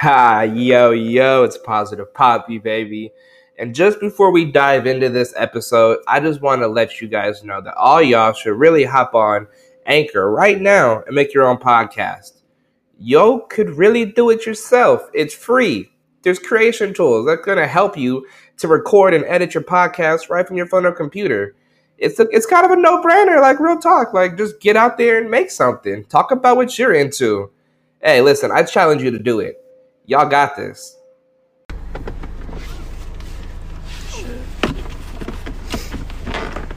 Ha, yo, yo, it's Positive Poppy, baby. And just before we dive into this episode, I just want to let you guys know that all y'all should really hop on Anchor right now and make your own podcast. Yo could really do it yourself. It's free. There's creation tools that's going to help you to record and edit your podcast right from your phone or computer. It's a, it's kind of a no-brainer, like real talk. Like just get out there and make something. Talk about what you're into. Hey, listen, I challenge you to do it. Y'all got this.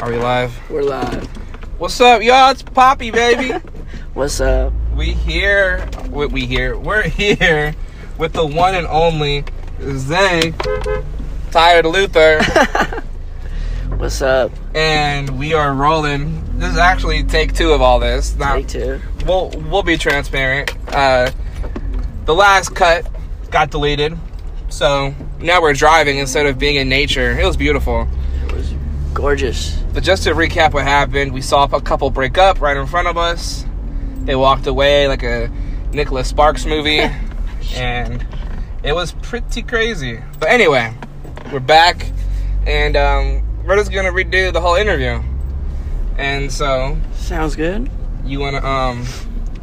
Are we live? We're live. What's up, y'all? It's Poppy, baby. What's up? we here. We, we here. We're here with the one and only Zay, Tired Luther, What's up? and we are rolling. This is actually take two of all this. Now, Take two. we'll we'll be transparent. Uh, the last cut got deleted, so now we're driving instead of being in nature. It was beautiful. It was gorgeous. But just to recap what happened, we saw a couple break up right in front of us. They walked away like a Nicholas Sparks movie, and it was pretty crazy. But anyway, we're back, and um, we're just gonna redo the whole interview. And so, Sounds good. you wanna, um,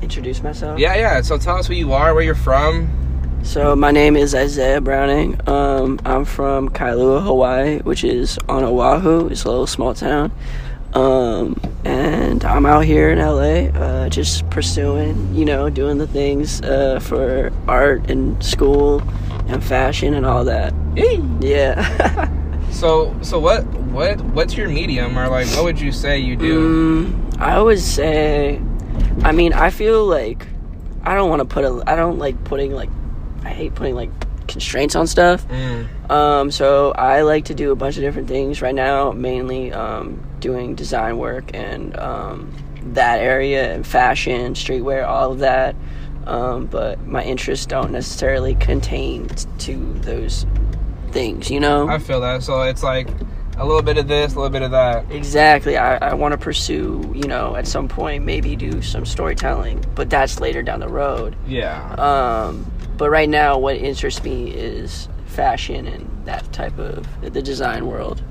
Introduce myself. yeah, yeah. So tell us who you are, where you're from. So my name is Isaiah Browning. Um, I'm from Kailua, Hawaii, which is on Oahu. It's a little small town. Um, and I'm out here in LA, uh, just pursuing, you know, doing the things uh, for art and school and fashion and all that. Yeah. So, so what, what, what's your medium, or like, what would you say you do? Mm, I would say, I mean, I feel like I don't want to put a, I don't like putting like, I hate putting like constraints on stuff. Mm. Um, so I like to do a bunch of different things right now, mainly um, doing design work and um, that area and fashion, streetwear, all of that. Um, but my interests don't necessarily contain t- to those things, you know? I feel that. So it's like a little bit of this, a little bit of that. Exactly. I, I want to pursue, you know, at some point maybe do some storytelling, but that's later down the road. Yeah. Um, but right now, what interests me is fashion and that type of the design world.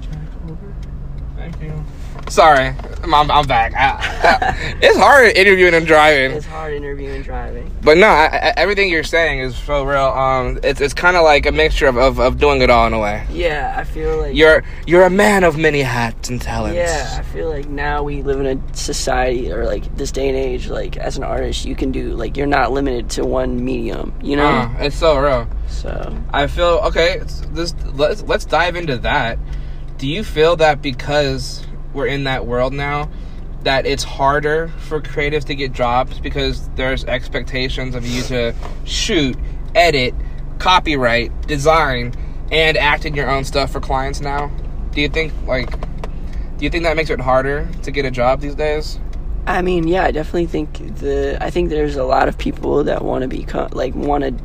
Thank you. Sorry, I'm, I'm, back. I, I- it's hard interviewing and driving, It's hard interviewing and driving. but no, I, I, everything you're saying is so real. Um, it's it's kind of like a mixture of, of, of doing it all in a way. Yeah, I feel like You're you're a man of many hats and talents. Yeah, I feel like now we live in a society or like this day and age. Like as an artist, you can do like you're not limited to one medium. You know. Uh, it's so real. So I feel okay. This let's let's dive into that. Do you feel that because we're in that world now, that it's harder for creatives to get jobs because there's expectations of you to shoot, edit, copyright, design, and act in your own stuff for clients now? Do you think like do you think that makes it harder to get a job these days? I mean, yeah, I definitely think the I think there's a lot of people that want to be like want to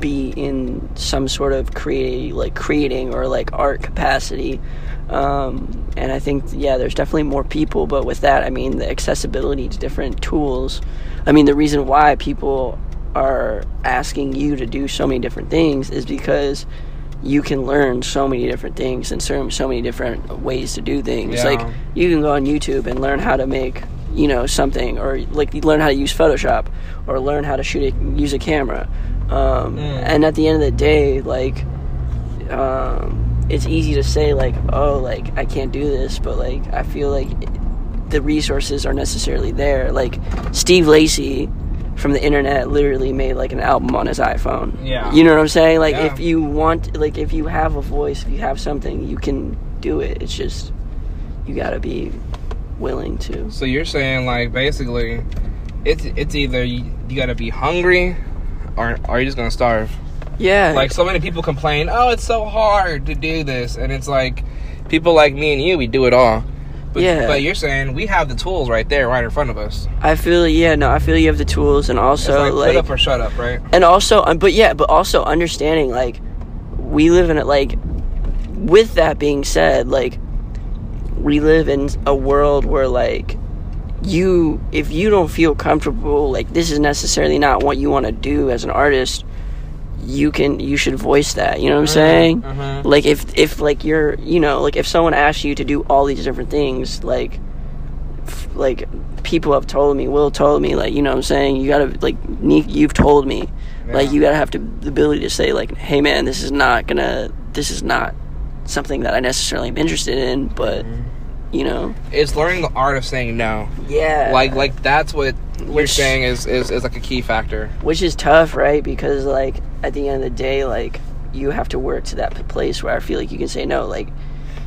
be in some sort of create like creating or like art capacity. Um, and I think yeah, there's definitely more people, but with that, I mean the accessibility to different tools. I mean the reason why people are asking you to do so many different things is because you can learn so many different things and so, so many different ways to do things. Yeah. Like you can go on YouTube and learn how to make you know something, or like you learn how to use Photoshop, or learn how to shoot it, use a camera. Um, Mm. And at the end of the day, like um, it's easy to say like, oh, like I can't do this, but like I feel like the resources are necessarily there. Like Steve Lacy from the internet literally made like an album on his iPhone. Yeah. You know what I'm saying? Like Yeah. if you want like if you have a voice, if you have something, you can do it. It's just you got to be willing to. So you're saying like basically, it's it's either you, you got to be hungry, or or you're just gonna starve. Yeah. Like so many people complain, oh, it's so hard to do this, and it's like people like me and you, we do it all. But, Yeah. But you're saying we have the tools right there, right in front of us. I feel yeah, no, I feel you have the tools and also like, like, put up or shut up, right? and also um, but yeah, but also understanding like we live in it like with that being said, like we live in a world where like you if you don't feel comfortable like this is necessarily not what you want to do as an artist you can you should voice that you know what i'm Mhm, saying mhm. like if if like you're you know like if someone asks you to do all these different things like f- like people have told me will told me like you know what i'm saying you gotta like ne- you've told me like you gotta have to, the ability to say like hey man this is not gonna this is not something that i necessarily am interested in but Mm-hmm. You know It's learning the art of saying no. yeah Like like that's what you're saying is, is is like a key factor. which is tough right because like at the end of the day like you have to work to that place where i feel like you can say no like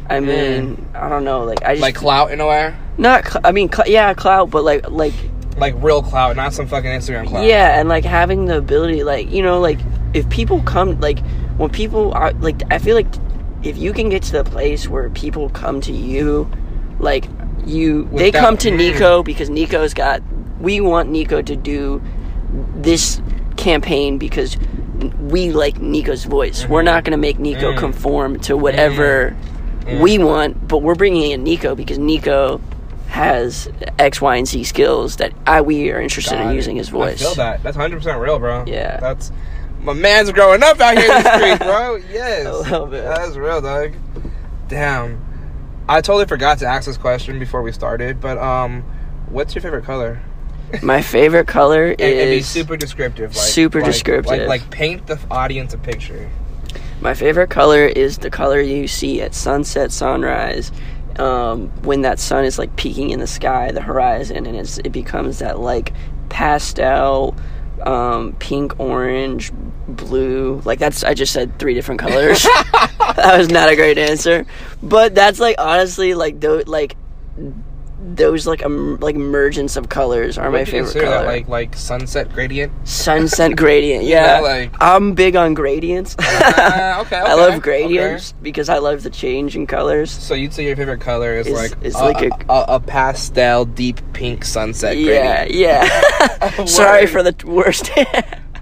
i mm. mean i don't know like i just Like clout in a way. not cl- i mean cl- yeah clout but like like Like real clout, not some fucking Instagram clout. yeah and like having the ability like you know like if people come like when people are like i feel like if you can get to the place where people come to you like you With they that- come to mm. nico because nico's got we want nico to do this campaign because we like nico's voice we're not going to make nico Mm. conform to whatever Mm. we want but we're bringing in nico because nico has X, Y, and Z skills that I we are interested in using his voice. I feel that. That's 100 percent real, bro. Yeah. That's my man's growing up out here in the streets, bro. Yes. A little bit. That's real, dog. Damn. I totally forgot to ask this question before we started, but um, what's your favorite color? My favorite color And, and be is super descriptive. Like, super like- descriptive. Like, like paint the audience a picture. my favorite color is the color you see at sunset, sunrise, um, when that sun is like peeking in the sky, the horizon, and it's it becomes that like pastel, um, pink, orange, blue. Like that's I just said three different colors. that was not a great answer, but that's like honestly like those like those like um, like emergence of colors are my What you favorite color. that? Like like sunset gradient. Sunset gradient, yeah. know, like- I'm big on gradients. Ah, okay, I love gradients because I love the change in colors. So you'd say your favorite color is, Is- like is a, like a, a, a pastel deep pink sunset Yeah, gradient. yeah. Sorry for the worst.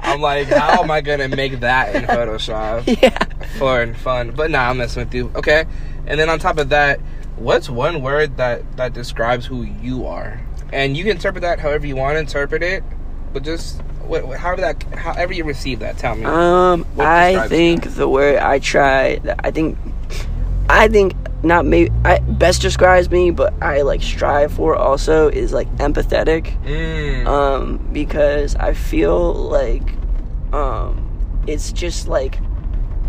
I'm like, how am I gonna make that in Photoshop yeah. for fun? But nah, I'm messing with you. Okay, and then on top of that, what's one word that that describes who you are? And you can interpret that however you want to interpret it, but just what, however that however you receive that, tell me. Um, I think the word I try. I think, I think not maybe I best describes me, but I like strive for also is like empathetic. Mm. um, because I feel like um, it's just like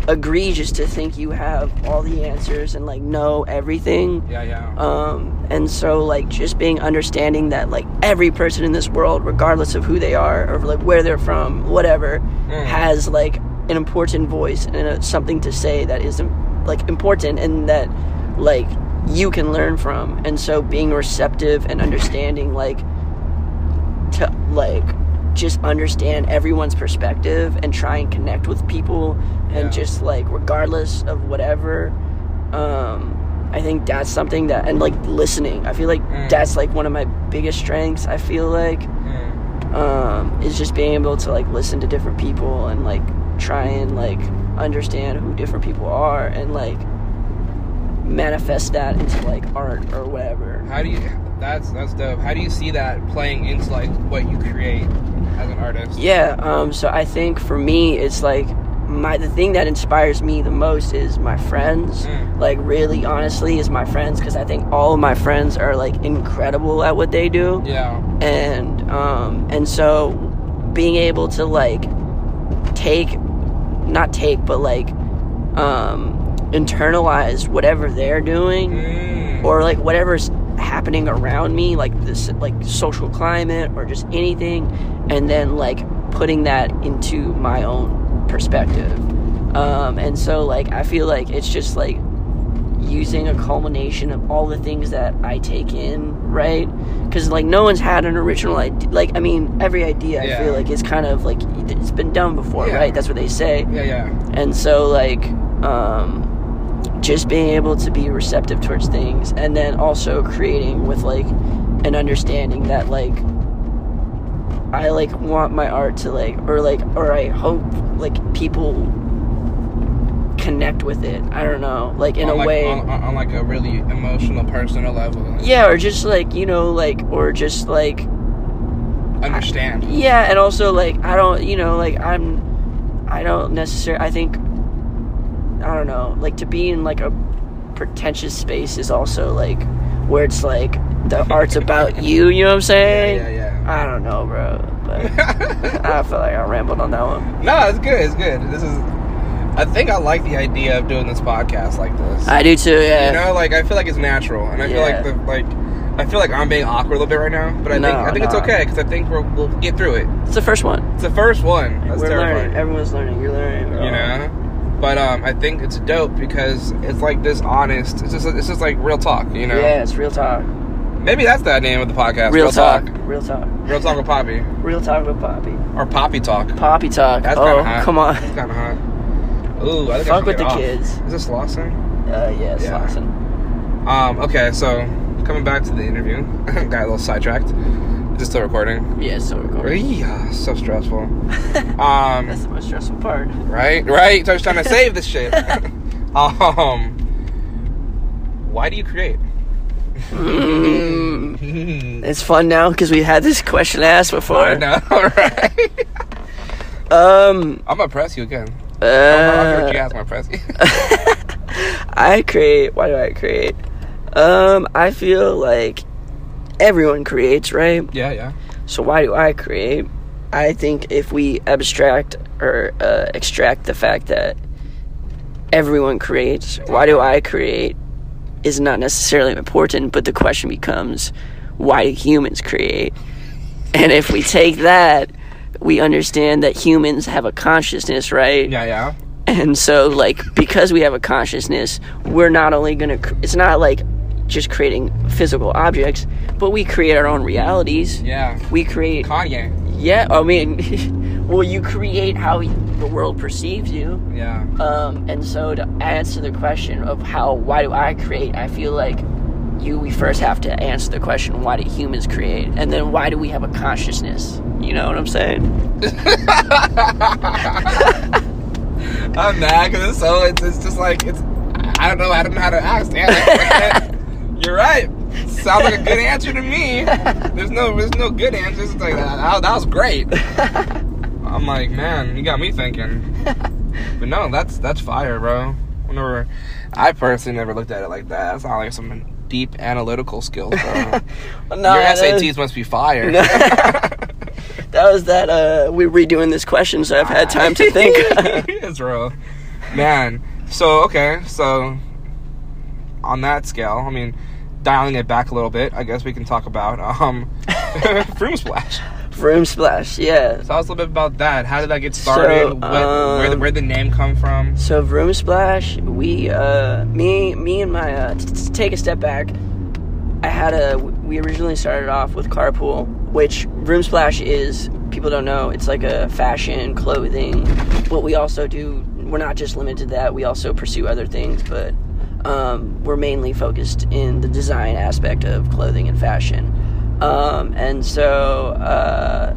egregious to think you have all the answers and like know everything. yeah, yeah. Um, and so like just being understanding that like every person in this world, regardless of who they are or like where they're from, whatever, Mm. has like an important voice and uh something to say that is im- like important and that like you can learn from. And so being receptive and understanding like to like just understand everyone's perspective and try and connect with people and Yeah. just like regardless of whatever um i think that's something that and like listening i feel like Mm. that's like one of my biggest strengths i feel like Mm. um is just being able to like listen to different people and like try and like understand who different people are and like manifest that into like art or whatever How do you? That's that's dope. How do you see that playing into like what you create as an artist? Yeah, um, so I think for me, it's like my the thing that inspires me the most is my friends. Mm. Like, really, honestly, is my friends because I think all of my friends are like incredible at what they do, Yeah. and um, and so being able to like take, not take, but like um, internalize whatever they're doing Mm. or like whatever's happening around me like this like social climate or just anything and then like putting that into my own perspective um and so like i feel like it's just like using a culmination of all the things that i take in right because like no one's had an original idea like i mean every idea i feel like is kind of like it's been done before Yeah. right that's what they say Yeah, yeah. and so like um just being able to be receptive towards things and then also creating with like an understanding that like I like want my art to like or like or I hope like people connect with it. I don't know. Like in on a like, way on, on, like a really emotional, personal level. Yeah, or just like, you know, like or just like Understand. yeah, and also like I don't, you know, like I'm I don't necessarily. I think I don't know. Like to be in like a pretentious space is also like where it's like the art's about you. You know what I'm saying? Yeah, yeah, yeah. I don't know, bro. But I feel like I rambled on that one. No, it's good. It's good. This is. I think I like the idea of doing this podcast like this. I do too. Yeah. You know, like I feel like it's natural, and I feel like the like. I feel like I'm being awkward a little bit right now, but I No, think I think it's okay because I think we're, we'll get through it. it's the first one. It's the first one. That's We're terrifying. learning. Everyone's learning. You're learning. we're you know but um i think it's dope because it's like this honest it's just it's just like real talk you know Yeah, it's real talk. maybe that's the name of the podcast Real, talk. Real talk. real talk with poppy Real talk with Poppy. or poppy talk Poppy talk. that's oh, kind of hot come on. that's kind of hot ooh i think I Fuck should with the off. kids. is this lawson Uh, yes, Yeah. Lawson. um okay so coming back to the interview got a little sidetracked is it still recording Yeah, it's still recording. yeah so stressful um That's the most stressful part. right right so i was trying to save this shit um why do you create Mm. It's fun now because we had this question asked before. I know, right? Um, I'm gonna press you again. Uh, you ask my press. I create. Why do I create? Um, I feel like everyone creates, right? yeah, yeah. So why do I create? I think if we abstract or uh, extract the fact that everyone creates, why do I create is not necessarily important, but the question becomes, why do humans create? And if we take that, we understand that humans have a consciousness, right? Yeah, yeah. And so, like, because we have a consciousness, we're not only gonna, it's not like just creating physical objects, but we create our own realities. Yeah. We create, Kanye. yeah, I mean, well, you create how the world perceives you. Yeah. Um, and so, to answer the question of how, why do I create, I feel like you, we first have to answer the question, why do humans create? And then, why do we have a consciousness? You know what I'm saying? I'm mad because it's so it's, it's just like it's I don't know I don't know how to ask. Damn. You're right. Sounds like a good answer to me. There's no there's no good answers. It's like that, that, that was great. I'm like, man, you got me thinking. But no, that's that's fire, bro. Whenever I personally never looked at it like that. That's not like some deep analytical skills. No, Your SATs must be fire. That was that. Uh, we're redoing this question, so I've had time to think. it's bro. Man. So okay, so on that scale, I mean, dialing it back a little bit, I guess we can talk about um Vroom Splash. Vroom Splash, yeah. Tell us a little bit about that. How did that get started? So, what, where the um, where the name come from? So Vroom Splash, we, uh, me, me and my, uh, t- t- take a step back. I had a, we originally started off with Carpool, which Vroom Splash is, people don't know, it's like a fashion, clothing. What we also do, we're not just limited to that, we also pursue other things, but um, we're mainly focused in the design aspect of clothing and fashion. Um, and so, uh,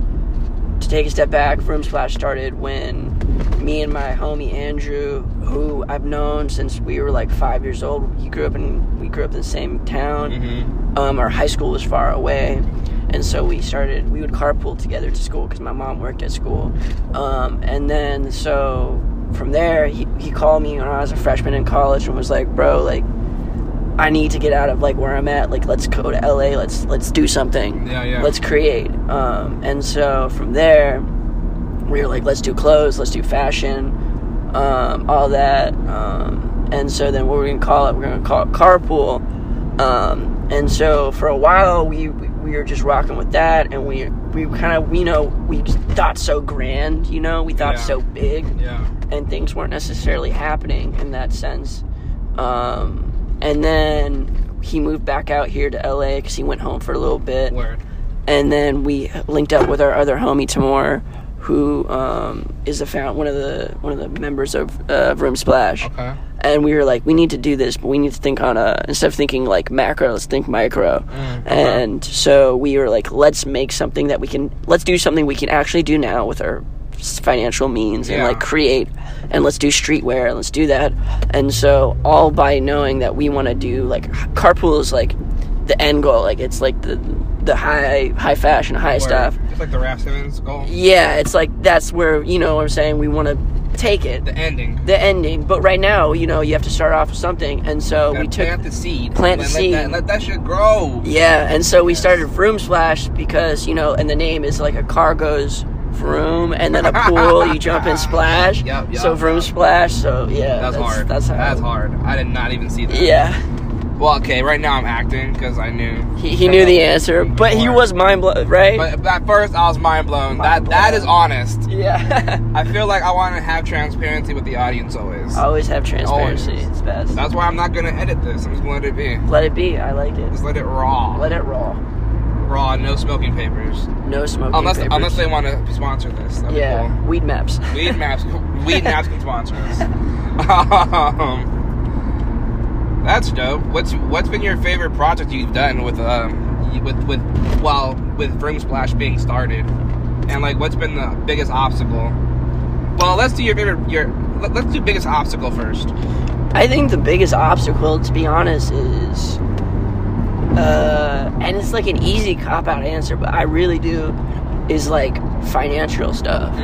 to take a step back, Vroom Splash started when me and my homie Andrew, who I've known since we were like five years old, he grew up in we grew up in the same town. Mm-hmm. Um, our high school was far away, and so we started. We would carpool together to school because my mom worked at school. Um, and then so from there, he he called me when I was a freshman in college and was like, "Bro, like." I need to get out of like where I'm at. Like, let's go to LA. Let's let's do something Yeah, yeah. let's create. Um, and so from there, we were like, let's do clothes, let's do fashion, um, all that. Um, and so then what we're gonna call it, we're gonna call it carpool. Um, and so for a while, we, we we were just rocking with that, and we we kind of we know we thought so grand, you know, we thought Yeah. so big Yeah. and things weren't necessarily happening in that sense. Um, and then he moved back out here to LA because he went home for a little bit. Word. And then we linked up with our other homie Tamor, who um, is a found one of the one of the members of uh, Vroom Splash. Okay. And we were like, we need to do this, but we need to think on a instead of thinking like macro, let's think micro. Mm, okay. And so we were like, let's make something that we can, let's do something we can actually do now with our financial means and like create, and let's do streetwear and let's do that. And so all by knowing that we want to do like carpool is like the end goal. Like it's like the the high high fashion, high stuff. It's like the Raf Simons goal. Yeah, it's like that's where you know what I'm saying we want to take it. The ending. The ending, but right now, you know, you have to start off with something, and so we took plant the seed. plant the Let- seed. Let that, let that shit grow. Yeah, and so we started Vroom Splash because, you know, and the name is like a car goes vroom and then a pool, you jump and splash. Yep, yep, so Vroom. Splash, so yeah. That's, hard. That's how. That's hard. I did not even see that. Yeah. Well, okay. Right now I'm acting because I knew. He, he knew the answer, but he was mind blown, right? But at first I was mind blown. Mind that that blown. is honest. yeah. I feel like I want to have transparency with the audience always. I Always have transparency. Always. It's best. That's why I'm not gonna edit this. I'm just gonna let it be. Let it be. I like it. Just let it raw. Let it roll. Raw. No smoking papers. No smoking Unless papers. unless they want to sponsor this. That'd be Yeah. cool. Weed maps. Weed maps. Weed maps can sponsor us. Um, that's dope. What's what's been your favorite project you've done with um with with well with Vroom Splash being started, and like what's been the biggest obstacle? Well, let's do your favorite your let- let's do biggest obstacle first. I think the biggest obstacle, to be honest, is, uh, and it's like an easy cop out answer, but I really do, is like financial stuff.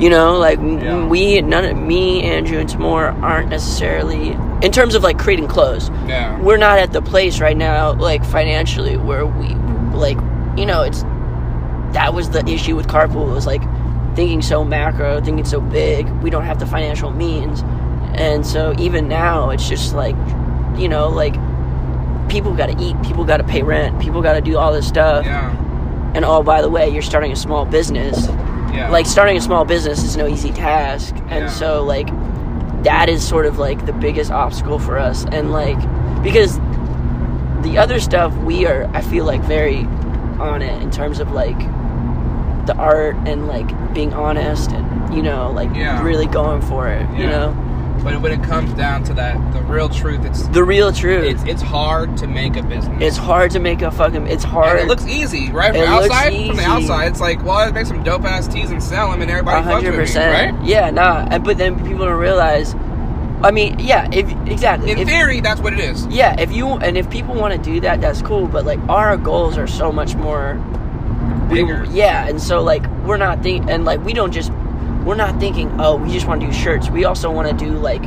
You know, like Yeah. we, none of me, Andrew, and Tamor aren't necessarily in terms of like creating clothes. Yeah. We're not at the place right now, like financially, where we, like, you know, it's that was the issue with carpool. It was like thinking so macro, thinking so big. We don't have the financial means, and so even now, it's just like, you know, like people got to eat, people got to pay rent, people got to do all this stuff. Yeah. And oh, by the way, you're starting a small business. Yeah. Like starting a small business is no easy task, and Yeah. so like that is sort of like the biggest obstacle for us, and like because the other stuff we are, I feel like very on it in terms of like the art and like being honest and you know like Yeah. really going for it. You know, But when it comes down to that, the real truth, it's the real truth. it's it's hard to make a business. It's hard to make a fucking. It's hard. And it looks easy, right? From It the looks outside, from the outside, it's like, well, I make some dope ass teas and sell them, and everybody hundred percent. right? Yeah, nah. and- But then people don't realize. I mean, yeah, if exactly. In if, theory, that's what it is. yeah, if you and if people want to do that, that's cool. But like our goals are so much more we- Bigger. yeah, and so like we're not think and like we don't just we're not thinking oh we just want to do shirts. We also want to do like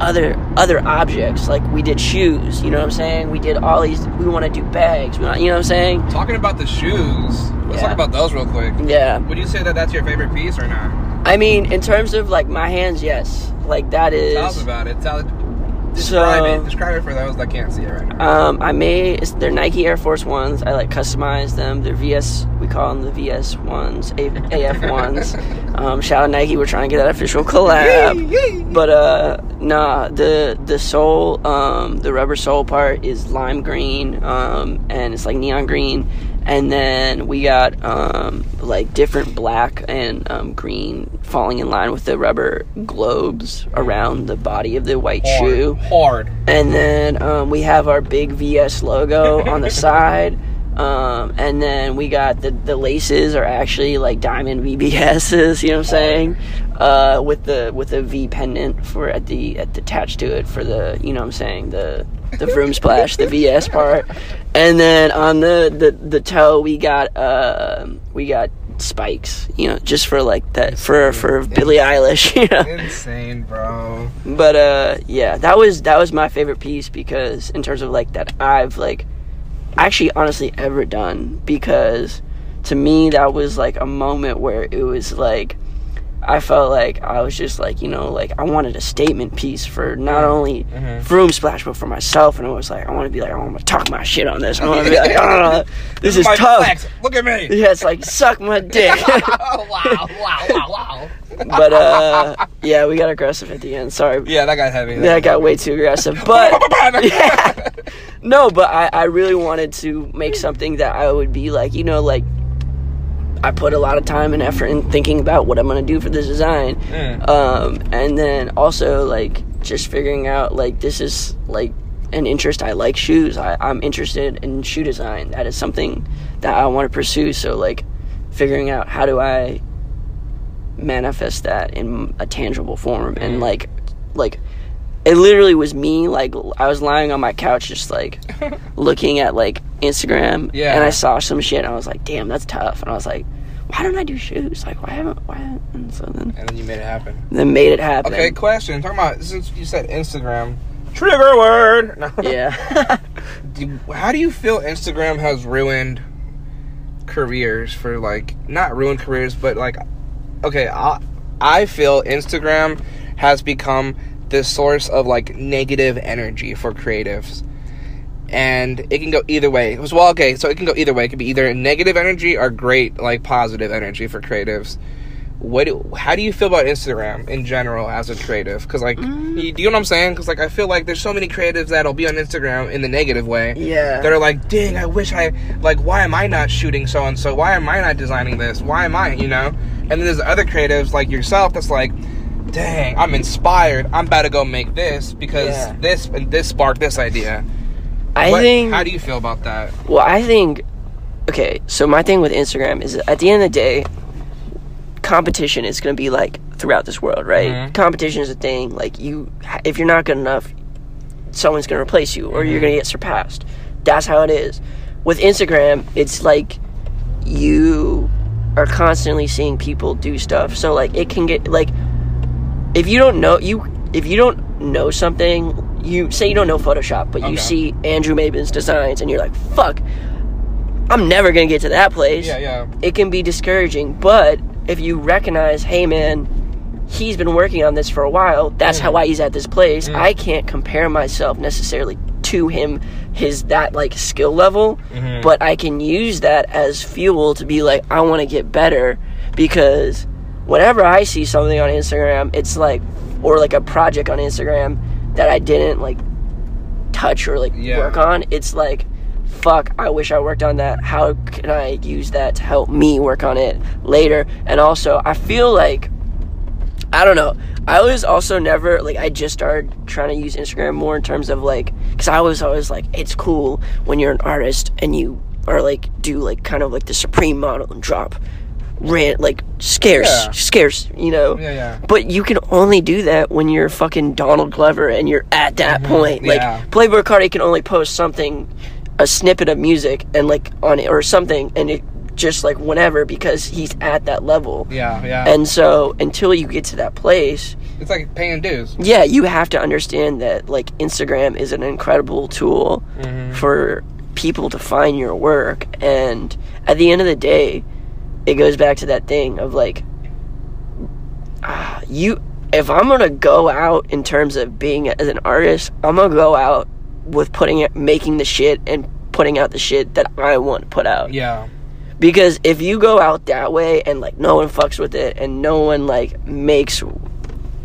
other other objects. Like we did shoes. You know what I'm saying? We did all these. We want to do bags. We want, you know what I'm saying? Talking about the shoes, let's Yeah. talk about those real quick. Yeah. Would you say that that's your favorite piece or not? I mean, in terms of like my hands, yes. Like that is. Tell us about it. Tell describe So- it. Describe it for those that can't see it right now. Um, I made it's- they're Nike Air Force Ones. I like customize them. They're VS. We call them the VS ones, AF ones. um, shout out Nike. We're trying to get that official collab. But uh, nah, the the sole, um, the rubber sole part is lime green, um, and it's like neon green. And then we got um, like different black and um, green falling in line with the rubber globes around the body of the white shoe. Hard. And then um, we have our big VS logo on the side. Um, and then we got the, the laces are actually like diamond VBSs, you know what I'm saying? Uh, with the with the V pendant for at the at the attached to it for the you know what I'm saying the the vroom splash the VS part, and then on the the, the toe we got uh, we got spikes, you know, just for like that for for Billie Eilish, you know. Insane, bro. But uh yeah, that was that was my favorite piece because in terms of like that I've like actually honestly ever done because to me that was like a moment where it was like I felt like I was just like, you know, like I wanted a statement piece for not only Mhm. Vroom Splash but for myself and I was like I want to be like I want to talk my shit on this. I want to be like, oh, this is my tough. flex. Look at me. Yeah, it's like suck my dick. wow, wow, wow, wow. but uh yeah, we got aggressive at the end. Sorry. Yeah, that got heavy. That got way too aggressive. But yeah. no, but I, I really wanted to make something that I would be like, you know, like I put a lot of time and effort in thinking about what I'm gonna do for this design. Mm. Um, and then also like just figuring out like this is like an interest. I like shoes. I, I'm interested in shoe design. That is something that I want to pursue. So like figuring out how do I manifest that in a tangible form and Mm. like like it literally was me like I was lying on my couch just like looking at like Instagram Yeah. and I saw some shit and I was like, damn, that's tough. And I was like, why don't I do shoes? Like, why haven't, why haven't, and so then, And then you made it happen. then made it happen. Okay, question. Talking about since you said Instagram, trigger word. No. Yeah. Do- how do you feel Instagram has ruined careers for like not ruined careers, but like okay, I, I feel Instagram has become the source of like negative energy for creatives. And it can go either way. It was well, okay, so it can go either way. It could be either negative energy or great, like positive energy for creatives. What? Do, how do you feel about Instagram in general as a creative? Because like, mm. you, do you know what I'm saying? Because like, I feel like there's so many creatives that'll be on Instagram in the negative way. Yeah. That are like, dang, I wish I like. Why am I not shooting so and so? Why am I not designing this? Why am I? You know. And then there's other creatives like yourself that's like, dang, I'm inspired. I'm about to go make this because Yeah. this and this sparked this idea. I What- think. How do you feel about that? Well, I think. Okay, so my thing with Instagram is at the end of the day, competition is going to be like throughout this world, right? Mhm. Competition is a thing. Like you, if you're not good enough, someone's going to replace you, or you're going to get surpassed. That's how it is. With Instagram, it's like you are constantly seeing people do stuff. So like it can get like if you don't know you if you don't know something, you say you don't know Photoshop, but Okay. you see Andrew Mabin's designs and you're like, "Fuck, I'm never gonna get to that place." Yeah, yeah. It can be discouraging, but if you recognize, hey man, he's been working on this for a while. That's how Mm. why he's at this place. Mm. I can't compare myself necessarily to him, his that like skill level, Mhm. but I can use that as fuel to be like, I want to get better because whenever I see something on Instagram, it's like, or like a project on Instagram that I didn't like touch or like Yeah. work on, it's like, fuck, I wish I worked on that. How can I use that to help me work on it later? And also, I feel like, I don't know. I was also never like I just started trying to use Instagram more in terms of like because I was always like it's cool when you're an artist and you are like do like kind of like the supreme model and drop rant like scarce Yeah. scarce you know Yeah, yeah. but you can only do that when you're fucking Donald Glover and you're at that point. Like Mm-hmm. yeah. Playboi Carti can only post something, a snippet of music, and like on it or something, and it just like whenever because he's at that level. Yeah, yeah. And so until you get to that place, it's like paying dues. yeah, you have to understand that like Instagram is an incredible tool Mhm. for people to find your work, and at the end of the day, it goes back to that thing of like ah, you if I'm gonna go out in terms of being as an artist, I'm gonna go out with putting it, making the shit and putting out the shit that I want to put out. Yeah. Because if you go out that way and like no one fucks with it and no one like makes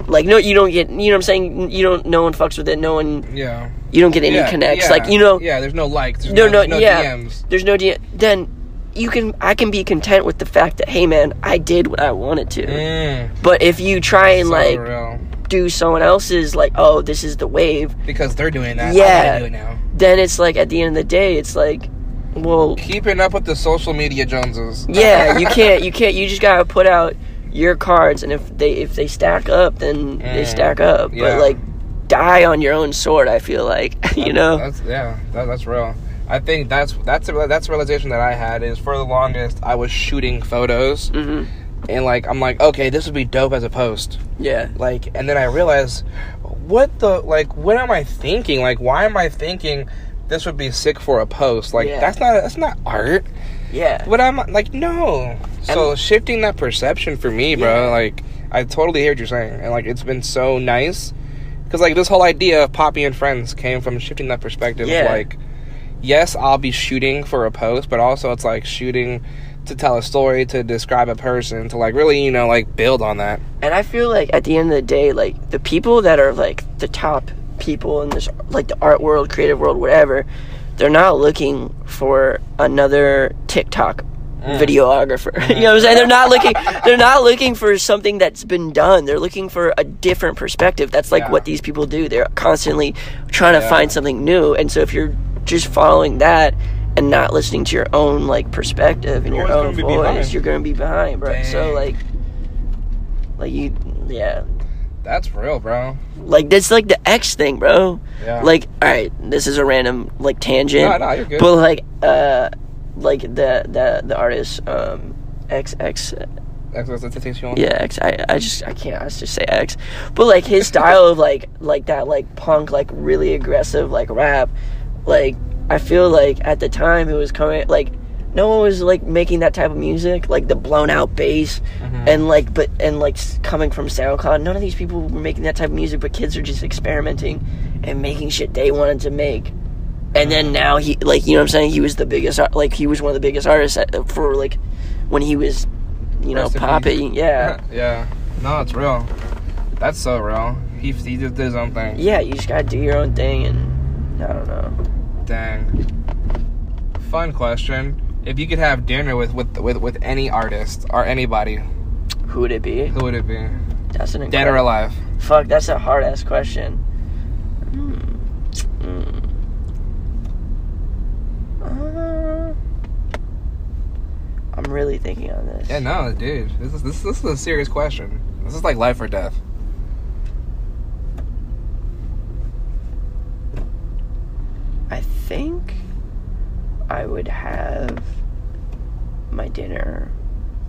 like no you don't get you know what I'm saying you don't no one fucks with it no one Yeah. you don't get any yeah, connects yeah. like you know Yeah, there's no likes. There's no, no, no, no yeah. DMs. There's no D. Then you can, I can be content with the fact that, hey, man, I did what I wanted to. Mm, But if you try and so like real. do someone else's, like, oh, this is the wave, Because they're doing that. Yeah. I do it now. then it's like at the end of the day, it's like, well, Keeping up with the social media Joneses. yeah, you can't, you can't, you just gotta put out your cards, and if they if they stack up, then they Mm, stack up. yeah. But like, die on your own sword. I feel like you know. That's yeah. That, that's real. I think that's that's a, that's a realization that I had is for the longest I was shooting photos hmm and like I'm like okay this would be dope as a post Yeah. like and then I realized what the like what am I thinking like why am I thinking this would be sick for a post like Yeah. that's not that's not art Yeah. But I'm like, no. So And- shifting that perception for me, bro, Yeah. like I totally hear what you're saying, and like it's been so nice because like this whole idea of Poppy and Friends came from shifting that perspective. Yeah. Of, like, yes, I'll be shooting for a post, but also it's like shooting to tell a story, to describe a person, to like really, you know, like build on that. And I feel like at the end of the day, like the people that are like the top people in this, like the art world, creative world, whatever, they're not looking for another TikTok Mm. videographer. you know what I'm saying? They're not looking. They're not looking for something that's been done. They're looking for a different perspective. That's like Yeah. what these people do. They're constantly trying to Yeah. find something new. And so if you're just following that and not listening to your own like perspective and You're your own voice, behind. you're gonna be behind, bro. So like, like you, yeah. That's real, bro. Like that's like the X thing, bro. Yeah. Like, all right, this is a random like tangent. No, no, you're good. But like, uh, like the the the artist, um, X X. XXXTentacion. Yeah, X. I, I just I can't. I just say X. But like his style of like like that like punk like really aggressive like rap, like I feel like at the time it was coming like no one was like making that type of music like the blown out bass Mm-hmm. and like but and like coming from SoundCloud. None of these people were making that type of music, but kids are just experimenting and making shit they wanted to make. And then now he like you know what I'm saying he was the biggest like he was one of the biggest artists for like when he was you know Rest popping yeah. yeah. No, it's real. That's so real. He, he just did his own thing. yeah, you just gotta do your own thing, and I don't know. Dang. Fun question. If you could have dinner with with with, with any artist or anybody, Who would it be? who would it be? That's an Dead or alive? Fuck, that's a hard ass question. Hmm. Hmm. Uh, I'm really thinking on this. Yeah, no, dude. This is this, this is a serious question. This is like life or death. I think I would have my dinner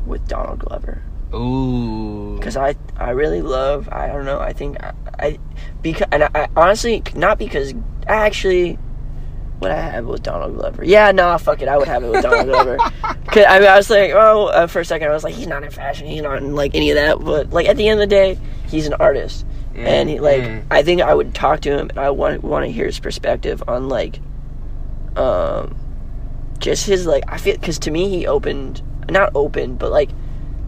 with Donald Glover. Ooh. because I I really love I don't know I think I, I because and I, I honestly not because actually would I have it with Donald Glover yeah nah fuck it I would have it with Donald Glover because I, mean, I was like oh uh, for a second I was like he's not in fashion he's not in like any of that but like at the end of the day he's an artist and he like Mm. I think I would talk to him and I want want to hear his perspective on like um just his like I feel because to me he opened not opened but like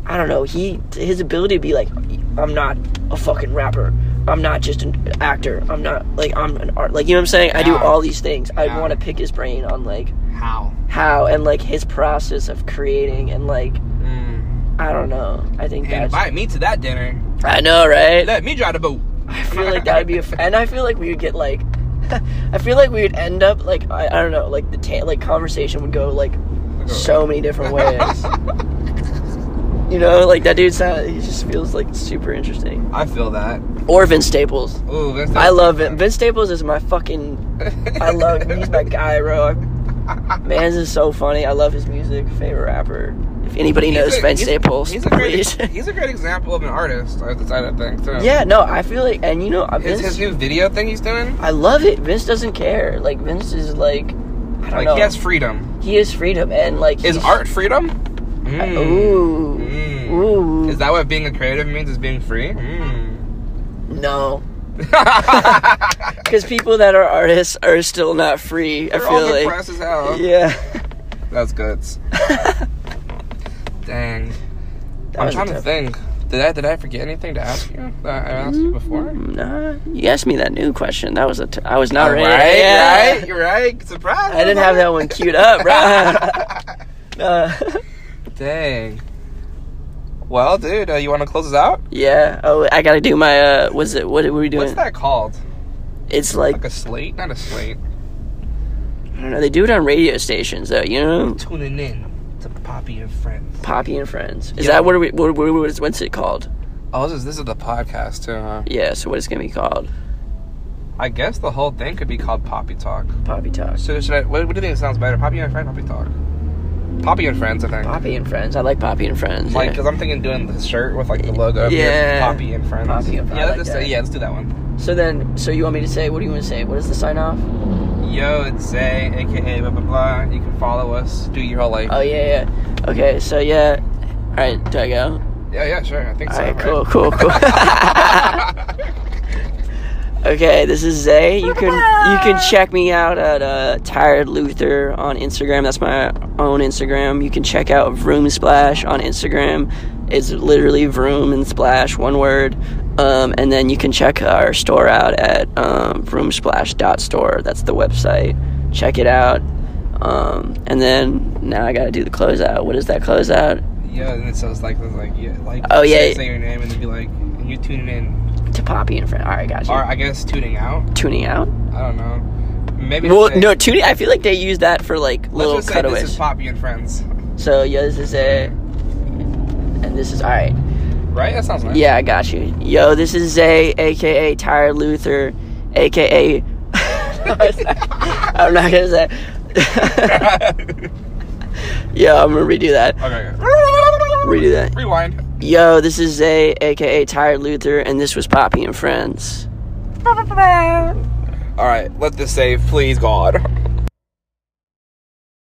I don't know. He his ability to be like, I'm not a fucking rapper. I'm not just an actor. I'm not like I'm an art. Like you know what I'm saying? I do all these things. I want to pick his brain on like How? how and like his process of creating and like Mm. I don't know. I think that's. Invite me to that dinner. I know, right? Let me drive the boat. I feel like that would be a, f- and I feel like we would get like, I feel like we would end up like I, I don't know, like the ta- like conversation would go like so many different ways. you know, like that dude sound he just feels like super interesting. I feel that. Or Vince Staples. Ooh, Vince I love it. Vince Staples is my fucking. I love him. He's my guy, bro. Man's is so funny. I love his music. Favorite rapper. If anybody knows He's a- Vince he's- Staples, He's a great. please. he's a great example of an artist. I I think too. yeah, no, I feel like, and you know, uh, His, his new video thing he's doing. I love it. Vince doesn't care. Like Vince is like, I don't Like know. he has freedom. He has freedom and like Is art freedom? Mm. Ooh, Mm. ooh. Is that what being a creative means? Is being free? Mm. no, because people that are artists are still not free. I They're all feel like, depressed as hell. yeah. That's good. Dang. That I'm trying to think. Did I did I forget anything to ask you that I asked you before? Nah, you asked me that new question. That was a. T- I was not All ready. right, Yeah. right, you're right. Surprise! I didn't have that one queued up, bro. uh, Dang. Well, dude, uh, you want to close us out? yeah. Oh, I gotta do my. uh Was it? What were we doing? What's that called? It's like Like a slate? Not a slate. I don't know. They do it on radio stations, though. You know, Tuning in to Poppy and Friends. Poppy and Friends. Is Yeah. that what? Are we, what, what, what is, what's it called? Oh, this is this is the podcast too, huh? Yeah. So what is it gonna be called? I guess the whole thing could be called Poppy Talk. Poppy Talk. So should I? What, what do you think it sounds better? Poppy and Friends, Poppy Talk. Poppy and Friends, I think. Poppy and Friends. I like Poppy and Friends. Like, yeah. because I'm thinking doing the shirt with like the logo. Yeah. Poppy and Friends. Poppy and Friends, Yeah, let's like say, yeah, let's do that one. So then, so you want me to say? What do you want to say? What is the sign off? Yo, it's Zay, aka blah blah blah. You can follow us. Do your whole life. Oh yeah, yeah. Okay, so yeah. All right, do I go? yeah, yeah, sure. I think All so. right, right? cool, cool, cool. okay, this is Zay. You can you can check me out at uh, Tired Luther on Instagram. That's my own Instagram. You can check out Vroom Splash on Instagram. It's literally Vroom and Splash, one word. Um, and then you can check our store out at um, vroomsplash.store. That's the website. Check it out. Um, and then now I gotta do the closeout. What is that closeout? Yeah, and it says like, like, yeah, like. Oh, yeah. Say, your name and be like, you're tuning in, To Poppy and friend. All right, gotcha. or I guess tuning out. Tuning out. I don't know. Maybe. Well, say- no, tuning. I feel like they use that for like little just cutaways. this is Poppy and Friends. so yeah, this is a, and this is all right. right? That sounds nice. Yeah, I got you. Yo, this is Zay, aka Tired Luther, aka. I'm not gonna say. Yo, I'm gonna redo that. Okay. Redo that. Rewind. Yo, this is Zay, aka Tired Luther, and this was Poppy and Friends. All right. Let this save, please, God.